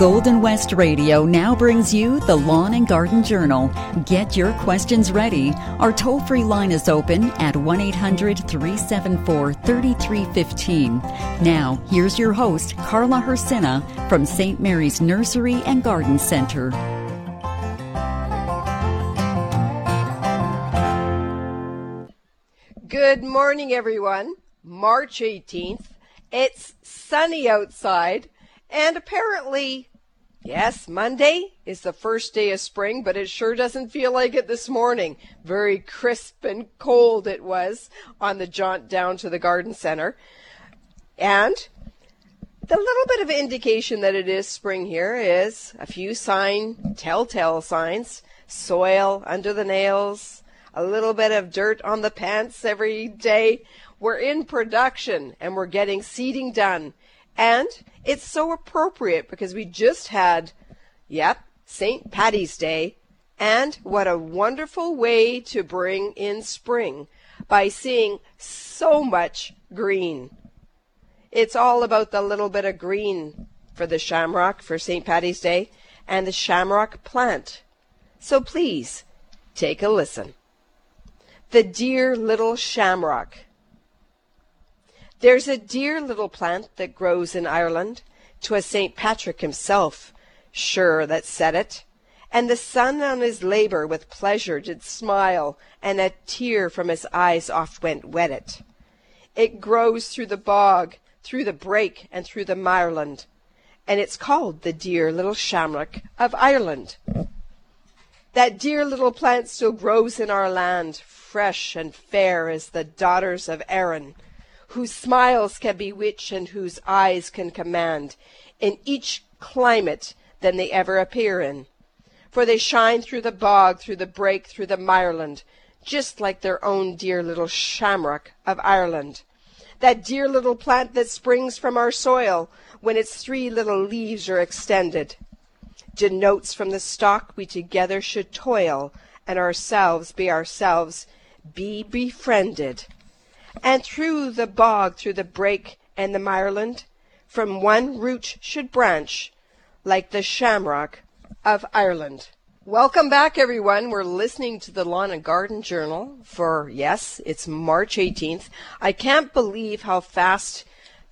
Golden West Radio now brings you the Lawn and Garden Journal. Get your questions ready. Our toll free line is open at 1 800 374 3315. Now, here's your host, Carla Hrycyna from St. Mary's Nursery and Garden Center. Good morning, everyone. March 18th. It's sunny outside, and apparently, yes, Monday is the first day of spring, but it sure doesn't feel like it this morning. Very crisp and cold it was on the jaunt down to the garden center. And the little bit of indication that it is spring here is a few sign, telltale signs, soil under the nails, a little bit of dirt on the pants every day. We're in production and we're getting seeding done. And it's so appropriate because we just had, yep, St. Patty's Day. And what a wonderful way to bring in spring by seeing so much green. It's all about the little bit of green for the shamrock for St. Patty's Day and the shamrock plant. So please take a listen. The dear little shamrock. There's a dear little plant that grows in Ireland. 'Twas St. Patrick himself, sure, that said it. And the sun on his labour with pleasure did smile, and a tear from his eyes oft went wet it. It grows through the bog, through the brake, and through the mireland, and it's called the dear little shamrock of Ireland. That dear little plant still grows in our land, fresh and fair as the daughters of Erin, whose smiles can bewitch and whose eyes can command in each climate than they ever appear in. For they shine through the bog, through the brake, through the mireland, just like their own dear little shamrock of Ireland. That dear little plant that springs from our soil when its three little leaves are extended denotes from the stock we together should toil, and ourselves be ourselves, be befriended. And through the bog, through the brake and the mireland, from one root should branch, like the shamrock of Ireland. Welcome back, everyone. We're listening to the Lawn and Garden Journal for, yes, it's March 18th. I can't believe how fast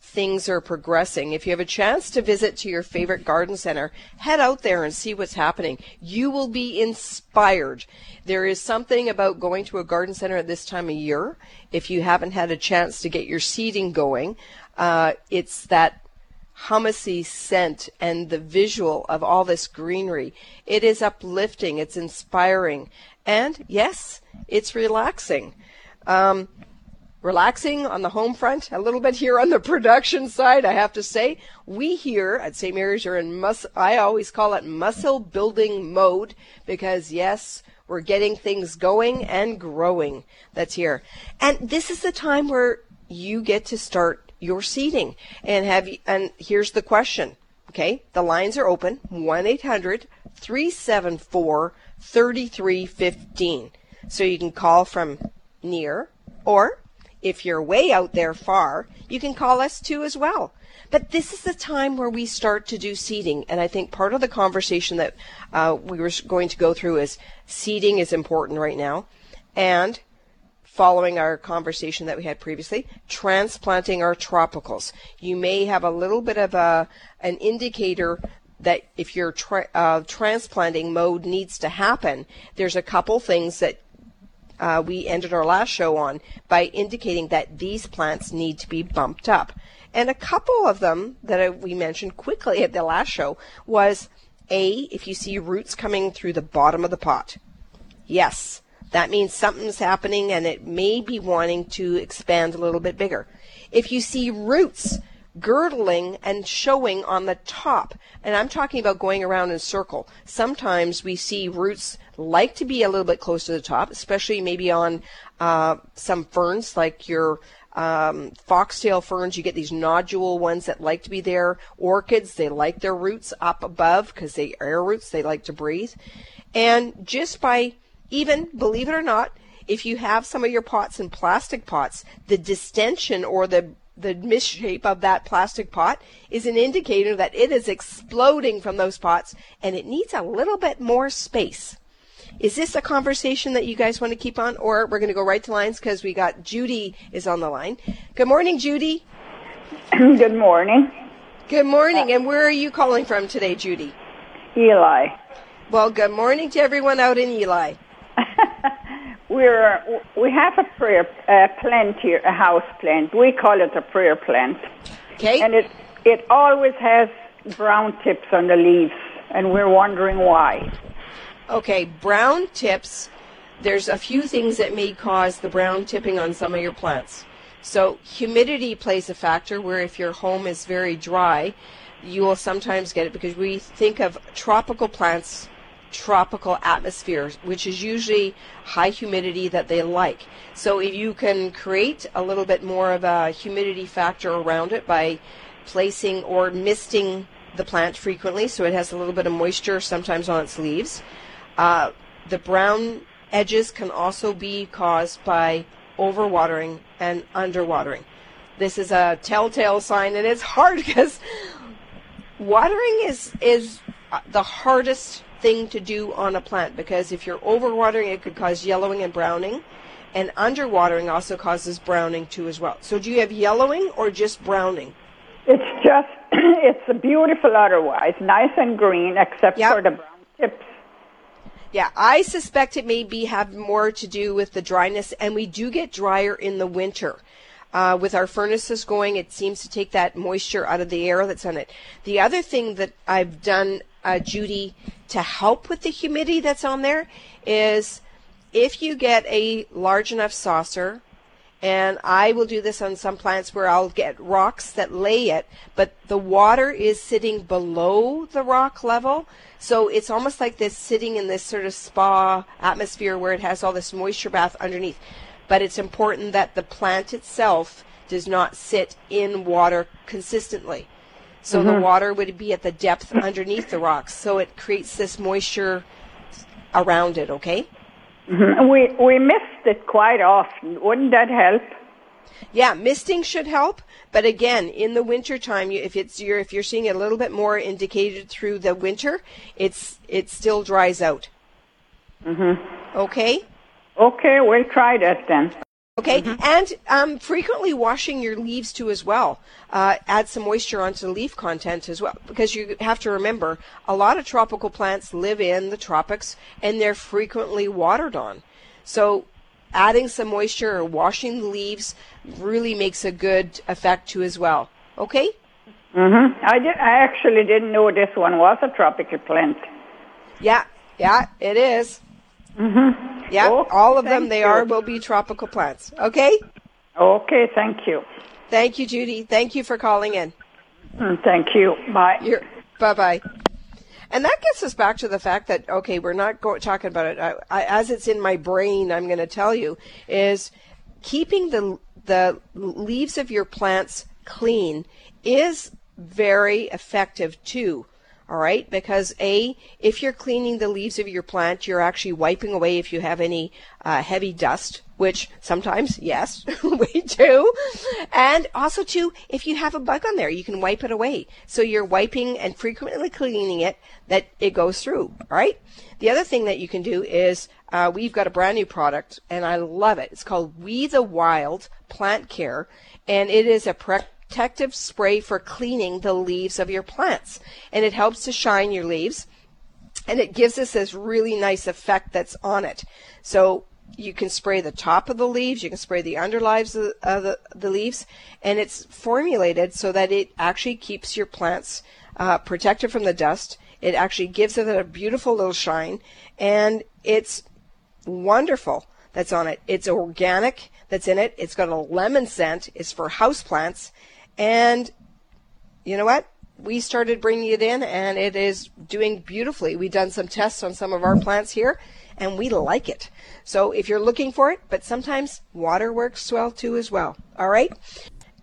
things are progressing. If you have a chance to visit to your favorite garden center, head out there and see what's happening. You will be inspired. There is something about going to a garden center at this time of year. If you haven't had a chance to get your seeding going, uh, it's that hummusy scent and the visual of all this greenery. It is uplifting. It's inspiring. And yes, it's relaxing. Um, relaxing on the home front, a little bit here on the production side, I have to say. We here at St. Mary's are in mus- I always call it muscle building mode because yes, we're getting things going and growing. That's here. And this is the time where you get to start your seeding and have you, and here's the question. Okay? The lines are open. 1-800-374-3315. So you can call from near or if you're way out there far, you can call us too as well. But this is the time where we start to do seeding. And I think part of the conversation that uh, we were going to go through is seeding is important right now. And following our conversation that we had previously, transplanting our tropicals. You may have a little bit of a, an indicator that if your tra- uh, transplanting mode needs to happen, there's a couple things that uh, we ended our last show on by indicating that these plants need to be bumped up. And a couple of them that we mentioned quickly at the last show was A, if you see roots coming through the bottom of the pot. Yes, that means something's happening and it may be wanting to expand a little bit bigger. If you see roots girdling and showing on the top. And I'm talking about going around in a circle. Sometimes we see roots like to be a little bit close to the top, especially maybe on uh, some ferns like your um, foxtail ferns. You get these nodule ones that like to be there. Orchids, they like their roots up above because they air roots. They like to breathe. And just by even, believe it or not, if you have some of your pots in plastic pots, the distension or the the misshape of that plastic pot is an indicator that it is exploding from those pots and it needs a little bit more space. Is this a conversation that you guys want to keep on, or we're going to go right to lines because we got Judy is on the line. Good morning, Judy. Good morning. Good morning, and where are you calling from today, Judy? Elie. Well, good morning to everyone out in Elie. We're we have a prayer uh, plant here, a house plant. We call it a prayer plant, Okay. and it it always has brown tips on the leaves, and we're wondering why. Okay, brown tips. There's a few things that may cause the brown tipping on some of your plants. So, humidity plays a factor where if your home is very dry, you will sometimes get it because we think of tropical plants, tropical atmosphere, which is usually high humidity that they like. So, if you can create a little bit more of a humidity factor around it by placing or misting the plant frequently so it has a little bit of moisture sometimes on its leaves. Uh, the brown edges can also be caused by overwatering and underwatering. This is a telltale sign, and it's hard because watering is is the hardest thing to do on a plant because if you're overwatering, it could cause yellowing and browning, and underwatering also causes browning too as well. So, do you have yellowing or just browning? It's just it's beautiful otherwise, nice and green, except Yep. for the brown tips. Yeah, I suspect it may be have more to do with the dryness, and we do get drier in the winter. Uh, with our furnaces going, it seems to take that moisture out of the air that's on it. The other thing that I've done, uh, Judy, to help with the humidity that's on there is if you get a large enough saucer, and I will do this on some plants where I'll get rocks that lay it, but the water is sitting below the rock level. So it's almost like this sitting in this sort of spa atmosphere where it has all this moisture bath underneath. But it's important that the plant itself does not sit in water consistently. So the water would be at the depth underneath the rocks. So it creates this moisture around it, okay? Mhm. We we missed it quite often. Wouldn't that help? Yeah, misting should help, but again, in the winter time, if it's you're if you're seeing it a little bit more indicated through the winter, it's it still dries out. Mhm. Okay. Okay, we'll try that then. Okay, and um, frequently washing your leaves too as well. Uh, add some moisture onto the leaf content as well, because you have to remember a lot of tropical plants live in the tropics and they're frequently watered on. So, adding some moisture or washing the leaves really makes a good effect too as well. Okay? hmm I did. I actually didn't know this one was a tropical plant. Yeah, yeah, it is. Mm-hmm. Yeah, Oh, all of them they you. are will be tropical plants. Okay? Okay, thank you. Thank you, Judy. Thank you for calling in. Mm, Thank you. Bye. You're, bye bye. And that gets us back to the fact that okay, we're not go- talking about it I, I, as it's in my brain. I'm going to tell you is keeping the the leaves of your plants clean is very effective too. All right, because a if you're cleaning the leaves of your plant, you're actually wiping away if you have any uh, heavy dust, which sometimes yes we do, and also too if you have a bug on there, you can wipe it away. So you're wiping and frequently cleaning it that it goes through. All right. The other thing that you can do is uh, we've got a brand new product and I love it. It's called We the Wild Plant Care, and it is a pre- protective spray for cleaning the leaves of your plants. And it helps to shine your leaves and it gives us this really nice effect that's on it. So you can spray the top of the leaves, you can spray the underlives of of the, the leaves, and it's formulated so that it actually keeps your plants uh, protected from the dust. It actually gives it a beautiful little shine, and it's wonderful that's on it. It's organic that's in it. It's got a lemon scent. It's for houseplants. And you know what? We started bringing it in and it is doing beautifully. We've done some tests on some of our plants here and we like it. So if you're looking for it, but sometimes water works well too as well. All right?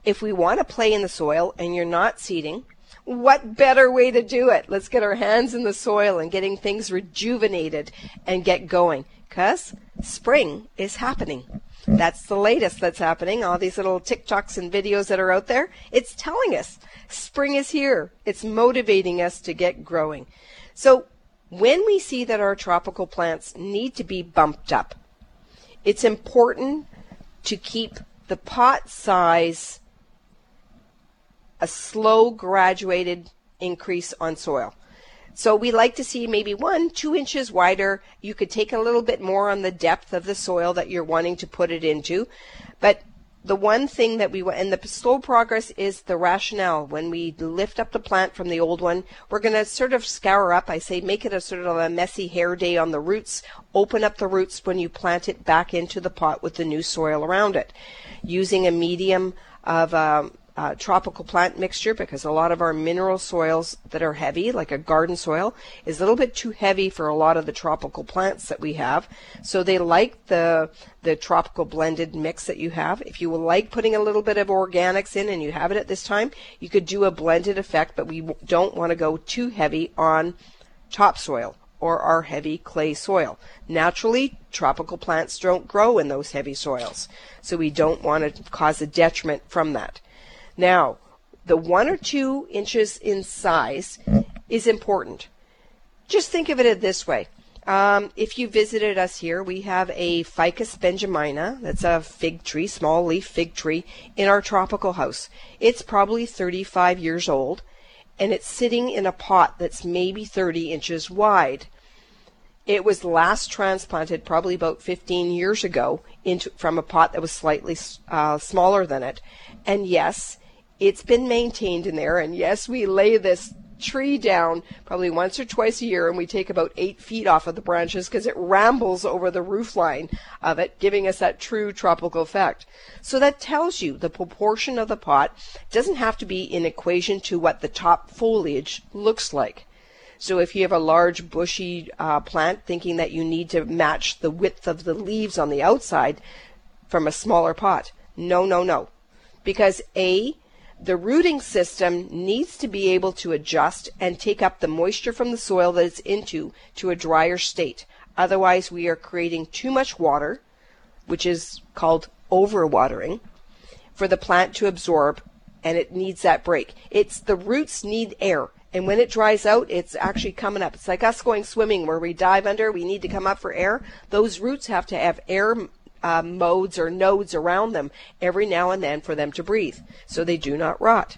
If we want to play in the soil and you're not seeding, what better way to do it? Let's get our hands in the soil and getting things rejuvenated and get going. Because spring is happening. That's the latest that's happening. All these little TikToks and videos that are out there, it's telling us spring is here. It's motivating us to get growing. So when we see that our tropical plants need to be bumped up, it's important to keep the pot size a slow graduated increase on soil. So we like to see maybe one, two inches wider. You could take a little bit more on the depth of the soil that you're wanting to put it into. But the one thing that we and the slow progress is the rationale. When we lift up the plant from the old one, we're going to sort of scour up. I say make it a sort of a messy hair day on the roots. Open up the roots when you plant it back into the pot with the new soil around it. Using a medium of um, uh, tropical plant mixture because a lot of our mineral soils that are heavy, like a garden soil, is a little bit too heavy for a lot of the tropical plants that we have. So they like the the tropical blended mix that you have. If you like putting a little bit of organics in and you have it at this time, you could do a blended effect, but we don't want to go too heavy on topsoil or our heavy clay soil. Naturally, tropical plants don't grow in those heavy soils, so we don't want to cause a detriment from that. Now, the one or two inches in size is important. Just think of it this way. Um, if you visited us here, we have a Ficus benjamina, that's a fig tree, small leaf fig tree, in our tropical house. It's probably 35 years old, and it's sitting in a pot that's maybe 30 inches wide. It was last transplanted probably about 15 years ago into from a pot that was slightly uh, smaller than it. And yes, it's been maintained in there. And yes, we lay this tree down probably once or twice a year and we take about eight feet off of the branches because it rambles over the roof line of it, giving us that true tropical effect. So that tells you the proportion of the pot doesn't have to be in equation to what the top foliage looks like. So if you have a large bushy uh, plant thinking that you need to match the width of the leaves on the outside from a smaller pot, no, no, no. Because A, the rooting system needs to be able to adjust and take up the moisture from the soil that it's into to a drier state. Otherwise, we are creating too much water, which is called overwatering, for the plant to absorb, and it needs that break. It's the roots need air. And when it dries out, it's actually coming up. It's like us going swimming where we dive under, we need to come up for air. Those roots have to have air uh, modes or nodes around them every now and then for them to breathe so they do not rot.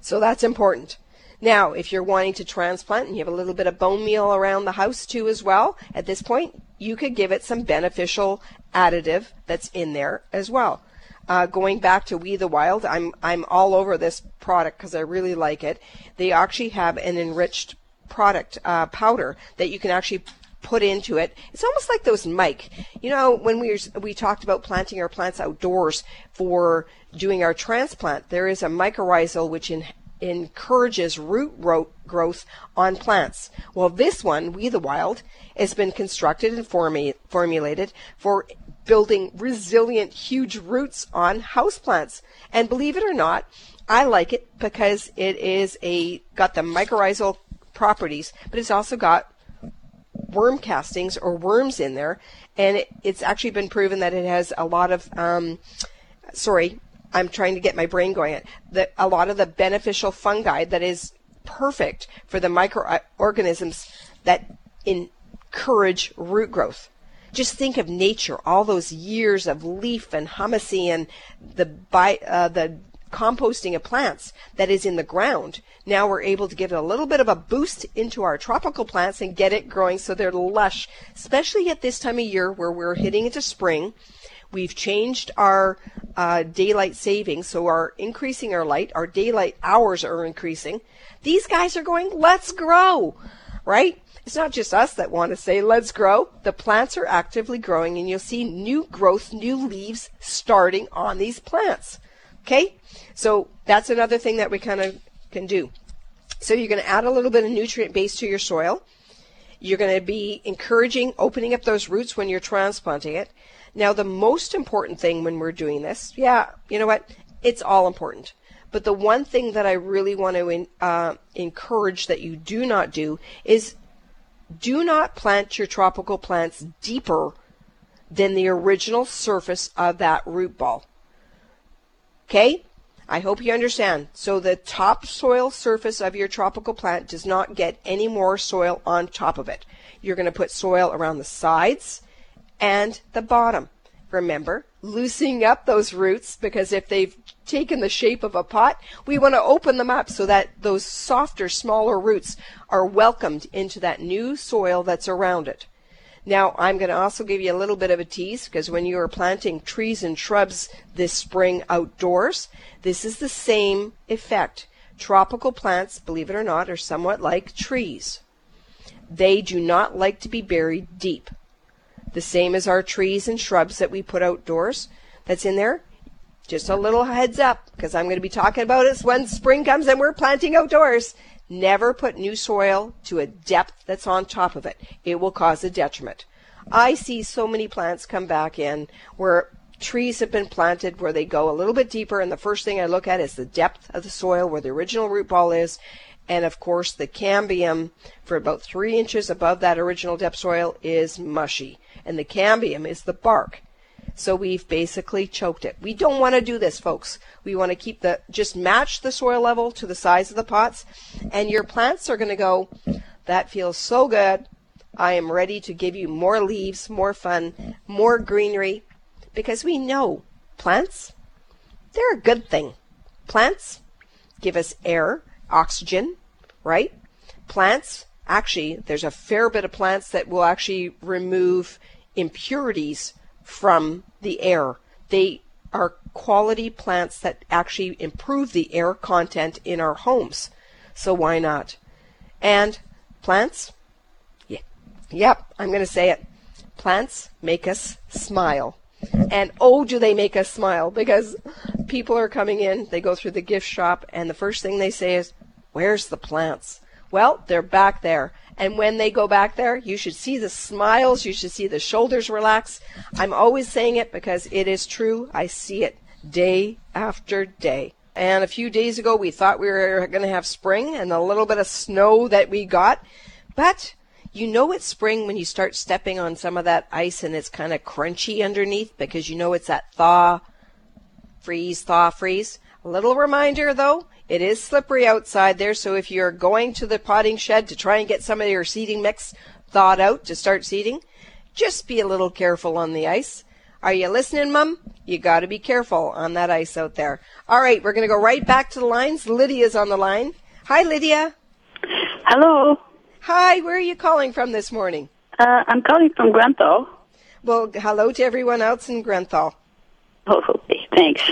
So that's important. Now, if you're wanting to transplant and you have a little bit of bone meal around the house too as well, at this point, you could give it some beneficial additive that's in there as well. Uh, going back to We the Wild, I'm I'm all over this product because I really like it. They actually have an enriched product uh, powder that you can actually put into it. It's almost like those mic. You know, when we we talked about planting our plants outdoors for doing our transplant, there is a mycorrhizal which in, encourages root ro- growth on plants. Well, this one, We the Wild, has been constructed and formu- formulated for building resilient, huge roots on houseplants. And believe it or not, I like it because it is a got the mycorrhizal properties, but it's also got worm castings or worms in there, and it, it's actually been proven that it has a lot of, um, sorry, I'm trying to get my brain going. That a lot of the beneficial fungi that is perfect for the microorganisms that encourage root growth. Just think of nature, all those years of leaf and humusy and the bi- uh, the composting of plants that is in the ground. Now we're able to give it a little bit of a boost into our tropical plants and get it growing so they're lush, especially at this time of year where we're hitting into spring. We've changed our uh, daylight savings, so our increasing our light, our daylight hours are increasing. These guys are going, let's grow, right? It's not just us that want to say, let's grow. The plants are actively growing, and you'll see new growth, new leaves starting on these plants. Okay? So that's another thing that we kind of can do. So you're going to add a little bit of nutrient base to your soil. You're going to be encouraging opening up those roots when you're transplanting it. Now, the most important thing when we're doing this, yeah, you know what? It's all important. But the one thing that I really want to in, uh, encourage that you do not do is do not plant your tropical plants deeper than the original surface of that root ball. Okay? I hope you understand. So the topsoil surface of your tropical plant does not get any more soil on top of it. You're going to put soil around the sides and the bottom. Remember, loosening up those roots because if they've taken the shape of a pot, we want to open them up so that those softer, smaller roots are welcomed into that new soil that's around it. Now, I'm going to also give you a little bit of a tease because when you are planting trees and shrubs this spring outdoors, this is the same effect. Tropical plants, believe it or not, are somewhat like trees. They do not like to be buried deep. The same as our trees and shrubs that we put outdoors that's in there. Just a little heads up because I'm going to be talking about it when spring comes and we're planting outdoors. Never put new soil to a depth that's on top of it. It will cause a detriment. I see so many plants come back in where trees have been planted where they go a little bit deeper and the first thing I look at is the depth of the soil where the original root ball is and of course the cambium for about three inches above that original depth soil is mushy and the cambium is the bark so we've basically choked it. We don't want to do this, folks. We want to keep the, just match the soil level to the size of the pots. And your plants are going to go, that feels so good. I am ready to give you more leaves, more fun, more greenery. Because we know plants, they're a good thing. Plants give us air, oxygen, right? Plants, actually, there's a fair bit of plants that will actually remove impurities from the air. They are quality plants that actually improve the air content in our homes. So why not? And plants? Yeah. Yep, I'm going to say it. Plants make us smile. And oh, do they make us smile because people are coming in, they go through the gift shop, and the first thing they say is, Where's the plants? Well, they're back there. And when they go back there, you should see the smiles, you should see the shoulders relax. I'm always saying it because it is true. I see it day after day. And a few days ago, we thought we were going to have spring and a little bit of snow that we got. But you know it's spring when you start stepping on some of that ice and it's kind of crunchy underneath because you know it's that thaw, freeze, thaw, freeze. A little reminder though, it is slippery outside there, so if you're going to the potting shed to try and get some of your seeding mix thawed out to start seeding, just be a little careful on the ice. Are you listening, Mum? You got to be careful on that ice out there. All right, we're going to go right back to the lines. Lydia's on the line. Hi, Lydia. Hello. Hi, where are you calling from this morning? Uh, I'm calling from Grunthal. Well, hello to everyone else in Grunthal. Oh, okay. Thanks.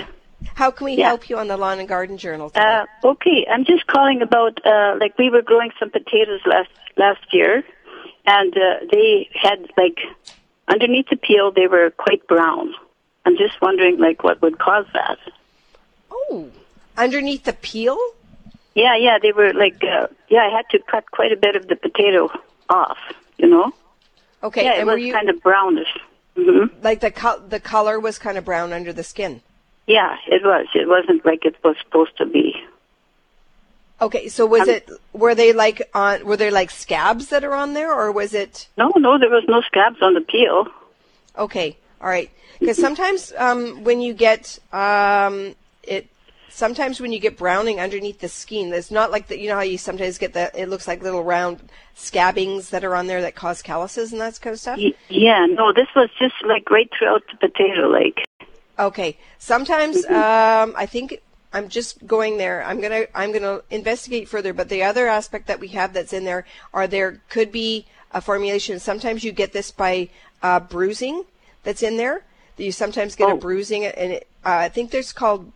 How can we Yeah. help you on the Lawn and Garden Journal? Uh, okay, I'm just calling about uh, like we were growing some potatoes last last year, and uh, they had like underneath the peel they were quite brown. I'm just wondering like what would cause that. oh, underneath the peel? Yeah, yeah, they were like uh, yeah. I had to cut quite a bit of the potato off. You know. Okay, yeah, it was you kind of brownish. hmm like the co- the color was kind of brown under the skin? Yeah, it was. It wasn't like it was supposed to be. Okay, so was Um, it were they like on were there like scabs that are on there or was it No, no, there was no scabs on the peel. okay, all right. Because sometimes um, when you get um, it sometimes when you get browning underneath the skin, it's not like that you know how you sometimes get the it looks like little round scabbings that are on there that cause calluses and that kind of stuff. Yeah, no, this was just like right throughout the potato, like. Okay. Sometimes Mm-hmm. um, I think I'm just going there. I'm gonna I'm gonna investigate further. But the other aspect that we have that's in there are there could be a formulation. Sometimes you get this by uh, bruising that's in there. You sometimes get a Oh. bruising, and it, uh, I think there's called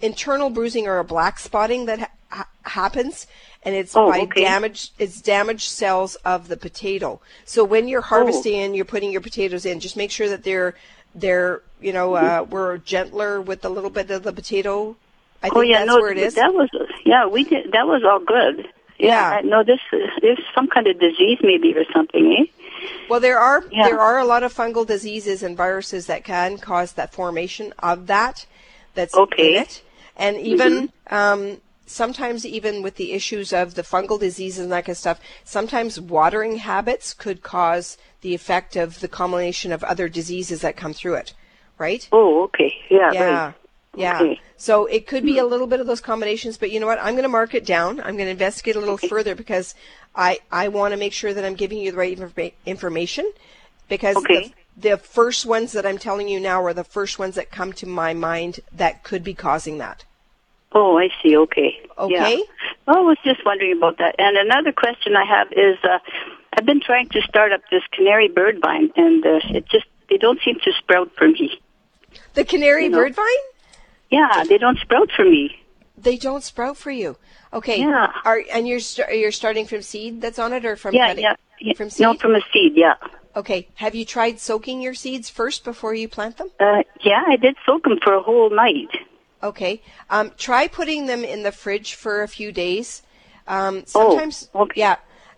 internal bruising or a black spotting that ha- ha- happens, and it's Oh, by okay. damaged it's damaged cells of the potato. So when you're harvesting and you're putting your potatoes in, just make sure that they're they're you know uh, we're gentler with a little bit of the potato. I think oh yeah, that's no, where it is. that was yeah, we did. That was all good. Yeah. I, no, this there's some kind of disease maybe or something, eh? Well, there are Yeah. there are a lot of fungal diseases and viruses that can cause that formation of that. That's Okay. in it, and even um, sometimes even with the issues of the fungal diseases and that kind of stuff, sometimes watering habits could cause the effect of the combination of other diseases that come through it, right? Oh, okay. Yeah. Yeah. Right. Yeah. Okay. So it could be a little bit of those combinations, but you know what? I'm going to mark it down. I'm going to investigate a little further because I, I want to make sure that I'm giving you the right informa- information because Okay. the, the first ones that I'm telling you now are the first ones that come to my mind that could be causing that. Oh, I see. Okay. Okay. Yeah. Well, I was just wondering about that. And another question I have is, uh, I've been trying to start up this canary bird vine, and uh, it just they don't seem to sprout for me. The canary You know. bird vine? Yeah, they don't sprout for me. They don't sprout for you. Okay. Yeah. Are and you're st- you're starting from seed that's on it or from Yeah, cutting? yeah, yeah. From seed. No, from a seed. Yeah. okay. Have you tried soaking your seeds first before you plant them? Uh, yeah, I did soak them for a whole night. Okay. Um, try putting them in the fridge for a few days. Um, Oh, sometimes, okay. yeah.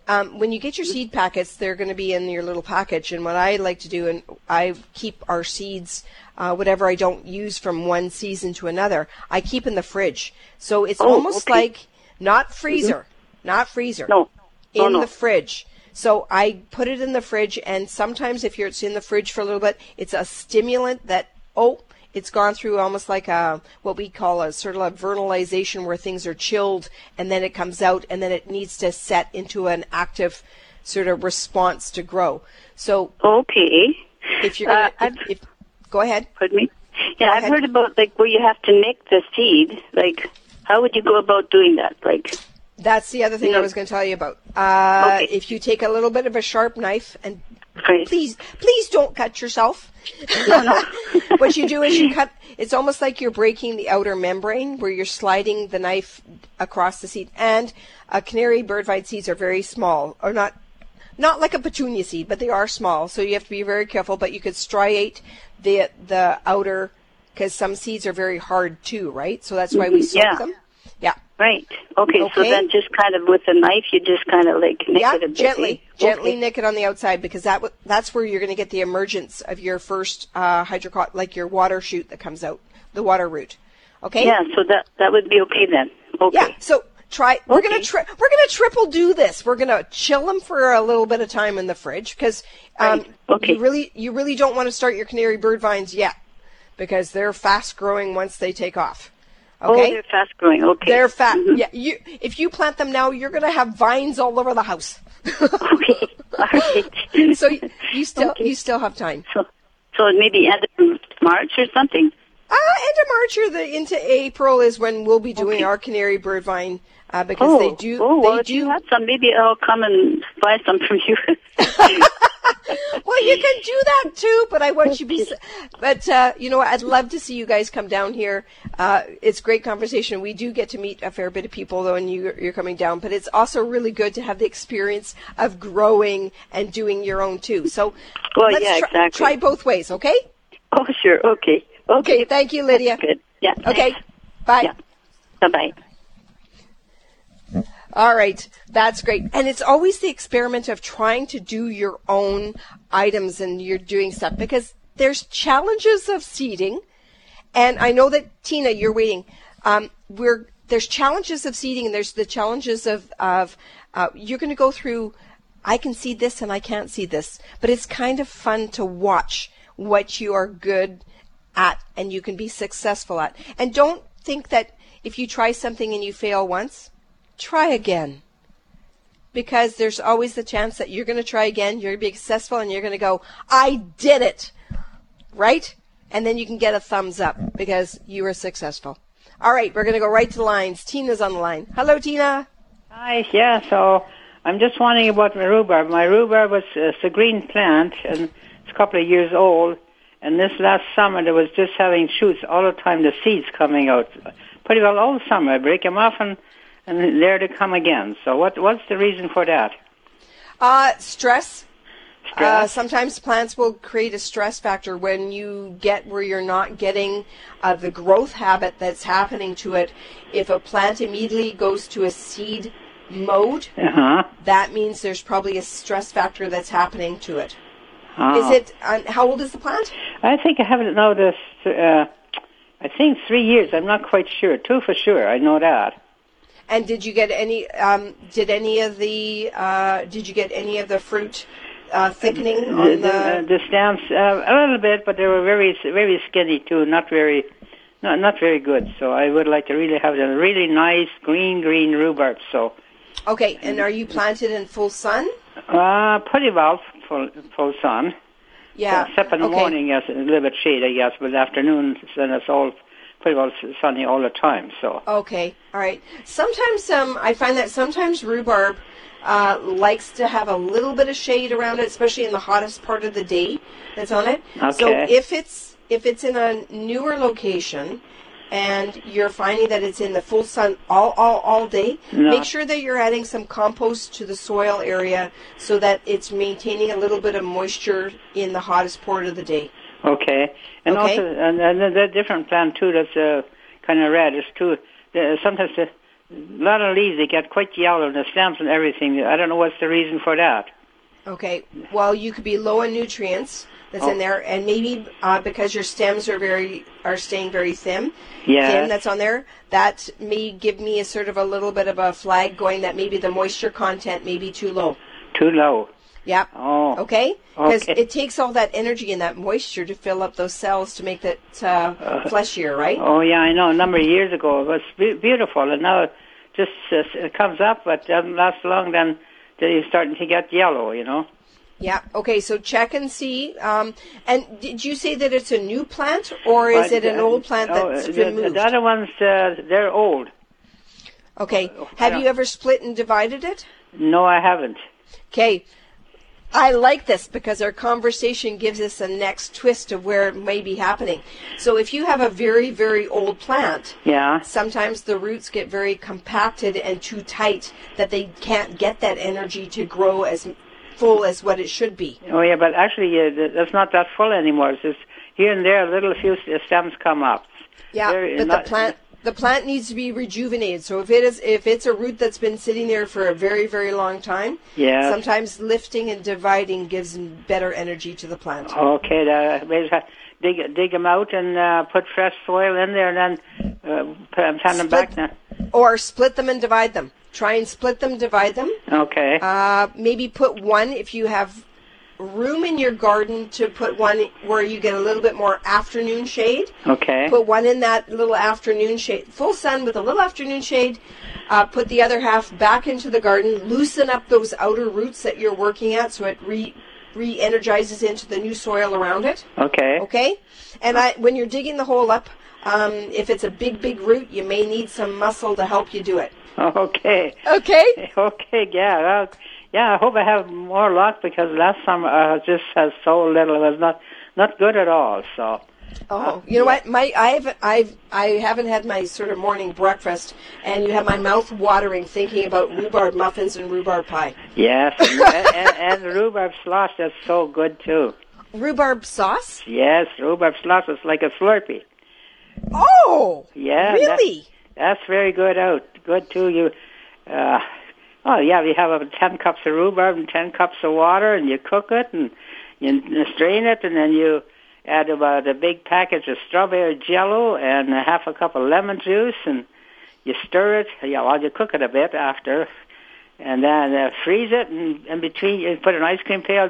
Um, when you get your seed packets, they're going to be in your little package. And what I like to do, and I keep our seeds, uh, whatever I don't use from one season to another, I keep in the fridge. So it's Oh, almost okay. like not freezer, not freezer. No. No, in no. the fridge. So I put it in the fridge, and sometimes if you're it's in the fridge for a little bit, it's a stimulant that oh, it's gone through almost like a what we call a sort of a vernalization where things are chilled, and then it comes out, and then it needs to set into an active sort of response to grow. So Okay. if you're gonna, Uh, if, if, go ahead. Pardon me? Yeah, I've heard about like where you have to nick the seed. Like, how would you go about doing that? Like, That's the other thing I was going to tell you about. Uh, Okay. If you take a little bit of a sharp knife and please, please don't cut yourself. what you do is you cut. It's almost like you're breaking the outer membrane, where you're sliding the knife across the seed. And uh, canary bird vine seeds are very small, or not, not like a petunia seed, but they are small. So you have to be very careful. But you could striate the the outer, because some seeds are very hard too, right? So that's why we soak Yeah. them. Yeah. Right. Okay, So then, just kind of with a knife, you just kind of like nick yeah, it a bit. gently, eh? gently nick it on the outside because that w- that's where you're going to get the emergence of your first uh, hydrocot, like your water shoot that comes out, the water root. Okay. Yeah. So that that would be okay then. Okay. Yeah. So try. We're gonna Okay. tri- we're gonna triple do this. We're gonna chill them for a little bit of time in the fridge because um, Right. Okay. you really you really don't want to start your canary bird vines yet because they're fast growing once they take off. Oh, Okay. they're fast growing. Okay. They're fat. Mhm. Yeah, you if you plant them now, you're gonna have vines all over the house. Okay. All right. so you, you still Okay. you still have time. So, so maybe end of March or something. Uh, end of March or the into April is when we'll be doing Okay. our canary bird vine uh, because Oh, they do oh well, do you have some, maybe I'll come and buy some from you. well you can do that too but I want you to be s- but uh, you know I'd love to see you guys come down here uh, it's great conversation we do get to meet a fair bit of people though and you, you're coming down but it's also really good to have the experience of growing and doing your own too so Well, let's yeah, try, exactly. try both ways okay oh, sure. Okay. Okay. okay thank you Lydia Good. Yeah. okay bye Yeah. Bye bye. All right, that's great. And it's always the experiment of trying to do your own items and you're doing stuff because there's challenges of seeding. And I know that Tina, you're waiting. Um, we're there's challenges of seeding and there's the challenges of of uh, you're going to go through. I can see this and I can't see this, but it's kind of fun to watch what you are good at and you can be successful at. And don't think that if you try something and you fail once, try again. Because there's always the chance that you're going to try again, you're going to be successful, and you're going to go, I did it! Right? And then you can get a thumbs up because you were successful. All right, we're going to go right to the lines. Tina's on the line. Hello, Tina. Hi, yeah, so I'm just wondering about my rhubarb. My rhubarb was uh, a green plant, and it's a couple of years old. And this last summer, it was just having shoots all the time, the seeds coming out. Pretty well all summer. I break them off, and, and there to come again. So what what's the reason for that? Uh, stress. Uh, sometimes plants will create a stress factor when you get where you're not getting uh, the growth habit that's happening to it. If a plant immediately goes to a seed mode, Uh-huh. that means there's probably a stress factor that's happening to it. Ah. Is it? Uh, how old is the plant? I think I haven't noticed. uh, I think three years. I'm not quite sure. Two for sure. I know that. And did you get any? Um, did any of the? Uh, did you get any of the fruit uh, thickening The, on the, the? the stems uh, a little bit, but they were very very skinny too. Not very, not not very good. So I would like to really have a really nice green green rhubarb. So Okay, and are you planted in full sun? uh, pretty well full full sun. Yeah. Except in the okay. morning, yes, a little bit shade, I guess, but afternoon then it's all pretty well sunny all the time. So Okay, all right. Sometimes um, I find that sometimes rhubarb uh, likes to have a little bit of shade around it, especially in the hottest part of the day that's on it. Okay. So if it's if it's in a newer location and you're finding that it's in the full sun all all, all day, No. make sure that you're adding some compost to the soil area so that it's maintaining a little bit of moisture in the hottest part of the day. Okay, and Okay. also and, and the, different plant too that's uh, kind of red is too. The, sometimes the, a lot of leaves they get quite yellow and the stems and everything. I don't know what's the reason for that. Okay. Well, you could be low in nutrients that's in Oh. there, and maybe uh, because your stems are very are staying very thin, Yes. thin that's on there. That may give me a sort of a little bit of a flag going that maybe the moisture content may be too low. Too low. Yeah. Oh. Okay. Because Okay. it takes all that energy and that moisture to fill up those cells to make that uh, fleshier, right? Oh yeah, I know. A number of years ago it was be- beautiful, and now it just uh, it comes up, but doesn't last long. Then they're starting to get yellow. You know. Yeah. Okay. So check and see. Um, and did you say that it's a new plant or is But, it an uh, old plant oh, that's the, been the moved? other ones, uh, they're old. Okay. I Have don't- you ever split and divided it? No, I haven't. Okay. I like this because our conversation gives us a next twist of where it may be happening. So if you have a very, very old plant, Yeah. sometimes the roots get very compacted and too tight that they can't get that energy to grow as full as what it should be. Oh yeah, but actually, th- that's not that full anymore. It's just here and there, a little few stems come up. Yeah, Very- but not- the plant the plant needs to be rejuvenated. So if it is if it's a root that's been sitting there for a very very long time, Yeah. sometimes lifting and dividing gives better energy to the plant. Okay, maybe dig dig them out and uh, put fresh soil in there, and then uh, put- them back. Now. Or split them and divide them. Try and split them, divide them. Okay. Uh, maybe put one if you have room in your garden to put one where you get a little bit more afternoon shade. okay. Put one in that little afternoon shade, full sun with a little afternoon shade. Uh, put the other half back into the garden. Loosen up those outer roots that you're working at so it re re-energizes into the new soil around it. Okay. Okay, and I when you're digging the hole up, um, if it's a big big root, you may need some muscle to help you do it. Okay. Okay. Okay. Yeah. Well, yeah. I hope I have more luck because last summer I just had so little. It was not not good at all. So. Oh, you know what? My I've I've I haven't had my sort of morning breakfast, and you have my mouth watering thinking about rhubarb muffins and rhubarb pie. Yes, and, and, and rhubarb slosh is so good too. Rhubarb sauce? Yes, rhubarb slosh is like a Slurpee. Oh, Yeah, really? That's very good out. Good too. You, uh, oh yeah, you have uh, ten cups of rhubarb and ten cups of water, and you cook it and you strain it, and then you add about a big package of strawberry jello and a half a cup of lemon juice, and you stir it. Yeah, well, you cook it a bit after, and then uh, freeze it, and in between you put an ice cream pail,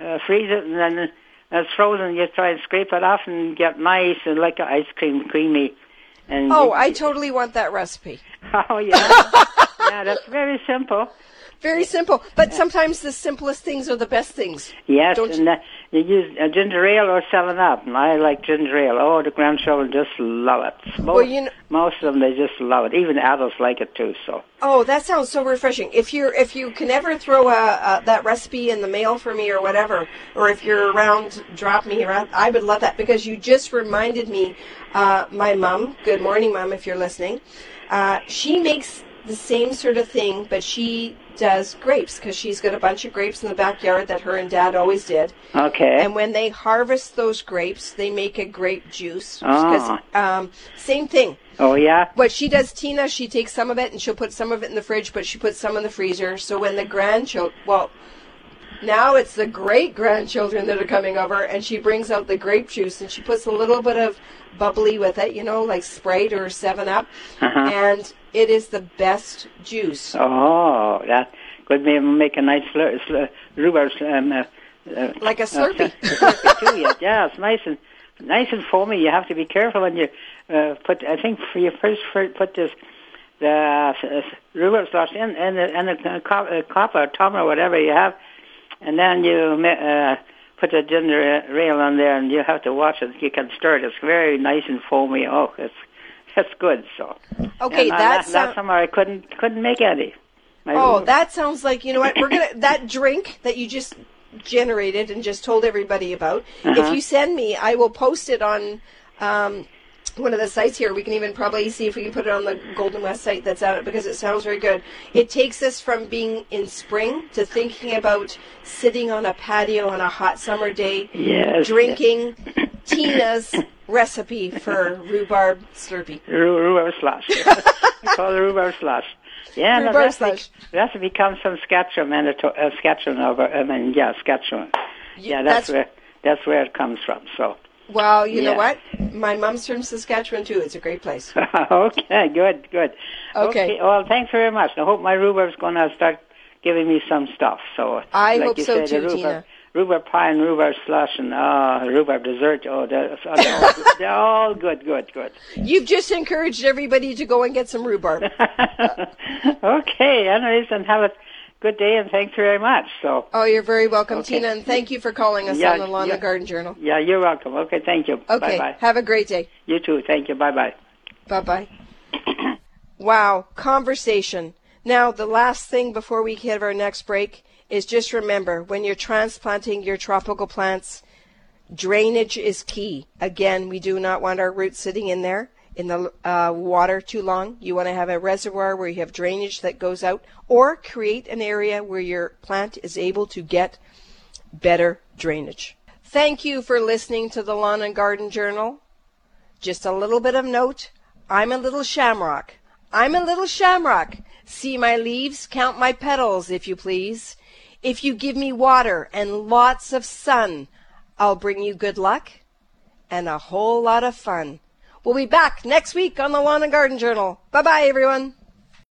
uh, freeze it, and then when it's frozen. You try and scrape it off and get nice and like a ice cream creamy. And Oh, you- I totally want that recipe. Oh yeah, yeah. That's very simple. Very simple, but sometimes the simplest things are the best things. Yes, Don't and uh, you use uh, ginger ale or Seven Up, I like ginger ale. Oh, the grandchildren just love it. Most, Well, you kn- most of them they just love it. Even adults like it too. So Oh, that sounds so refreshing. If you're if you can ever throw a, a, that recipe in the mail for me or whatever, or if you're around, drop me around. I would love that because you just reminded me. Uh, my mom. Good morning, mom, if you're listening. Uh, she makes the same sort of thing, but she does grapes because she's got a bunch of grapes in the backyard that her and dad always did. okay. And when they harvest those grapes, they make a grape juice. Ah. um, same thing. oh yeah. What she does, Tina, she takes some of it and she'll put some of it in the fridge, but she puts some in the freezer. So when the grandchildren, well, now it's the great grandchildren that are coming over, and she brings out the grape juice and she puts a little bit of bubbly with it, you know, like Sprite or Seven Up, Uh-huh. and it is the best juice. Oh, that could make a nice slur, slur, rhubarb um, uh, Uh, Like a Slurpee. Slurpee too, yeah. yeah, it's nice and nice and foamy. You have to be careful when you uh, put. I think for you first for, put this the uh, rhubarb slush in and the and the uh, cup or tub or whatever you have, and then you uh, put the ginger ale on there, and you have to watch it. You can stir it. It's very nice and foamy. Oh, it's it's good. So Okay, and, uh, that's last summer I couldn't couldn't make any. My Oh, that sounds like you know what we're gonna that drink that you just generated and just told everybody about. Uh-huh. If you send me, I will post it on um, one of the sites here. We can even probably see if we can put it on the Golden West site that's out because it sounds very good. It takes us from being in spring to thinking about sitting on a patio on a hot summer day, Yes. drinking Tina's recipe for rhubarb slurpee. Rhubarb slush. I call it rhubarb slush. Yeah, no, Rhubarb that's slush. That's to become some Saskatchewan, Manito- uh, Saskatchewan over. I mean, yeah, Saskatchewan. Yeah, that's, that's- where that's where it comes from. So, Well, you know what? My mom's from Saskatchewan too. It's a great place. okay, good, good. Okay. Well, thanks very much. I hope my rhubarb's going to start giving me some stuff. So, I like hope you so said, too, rhubarb, Tina. Rhubarb pie and rhubarb slush and uh, rhubarb dessert. Oh, they're, they're, all, they're all good, good, good. You've just encouraged everybody to go and get some rhubarb. okay, anyways, and have a good day, and thanks very much. So, Oh, you're very welcome, Okay. Tina, and thank you for calling us Yeah, on the Lawn yeah. and Garden Journal. yeah, you're welcome. Okay, thank you. Okay, Bye-bye. have a great day. You too. Thank you. Bye-bye. Bye bye. wow, conversation. Now, the last thing before we have our next break is just remember when you're transplanting your tropical plants, drainage is key. Again, we do not want our roots sitting in there in the uh, water too long. You want to have a reservoir where you have drainage that goes out, or create an area where your plant is able to get better drainage. Thank you for listening to the Lawn and Garden Journal. Just a little bit of note. I'm a little shamrock. I'm a little shamrock. See my leaves, count my petals, if you please. If you give me water and lots of sun, I'll bring you good luck and a whole lot of fun. We'll be back next week on the Lawn and Garden Journal. Bye bye, everyone.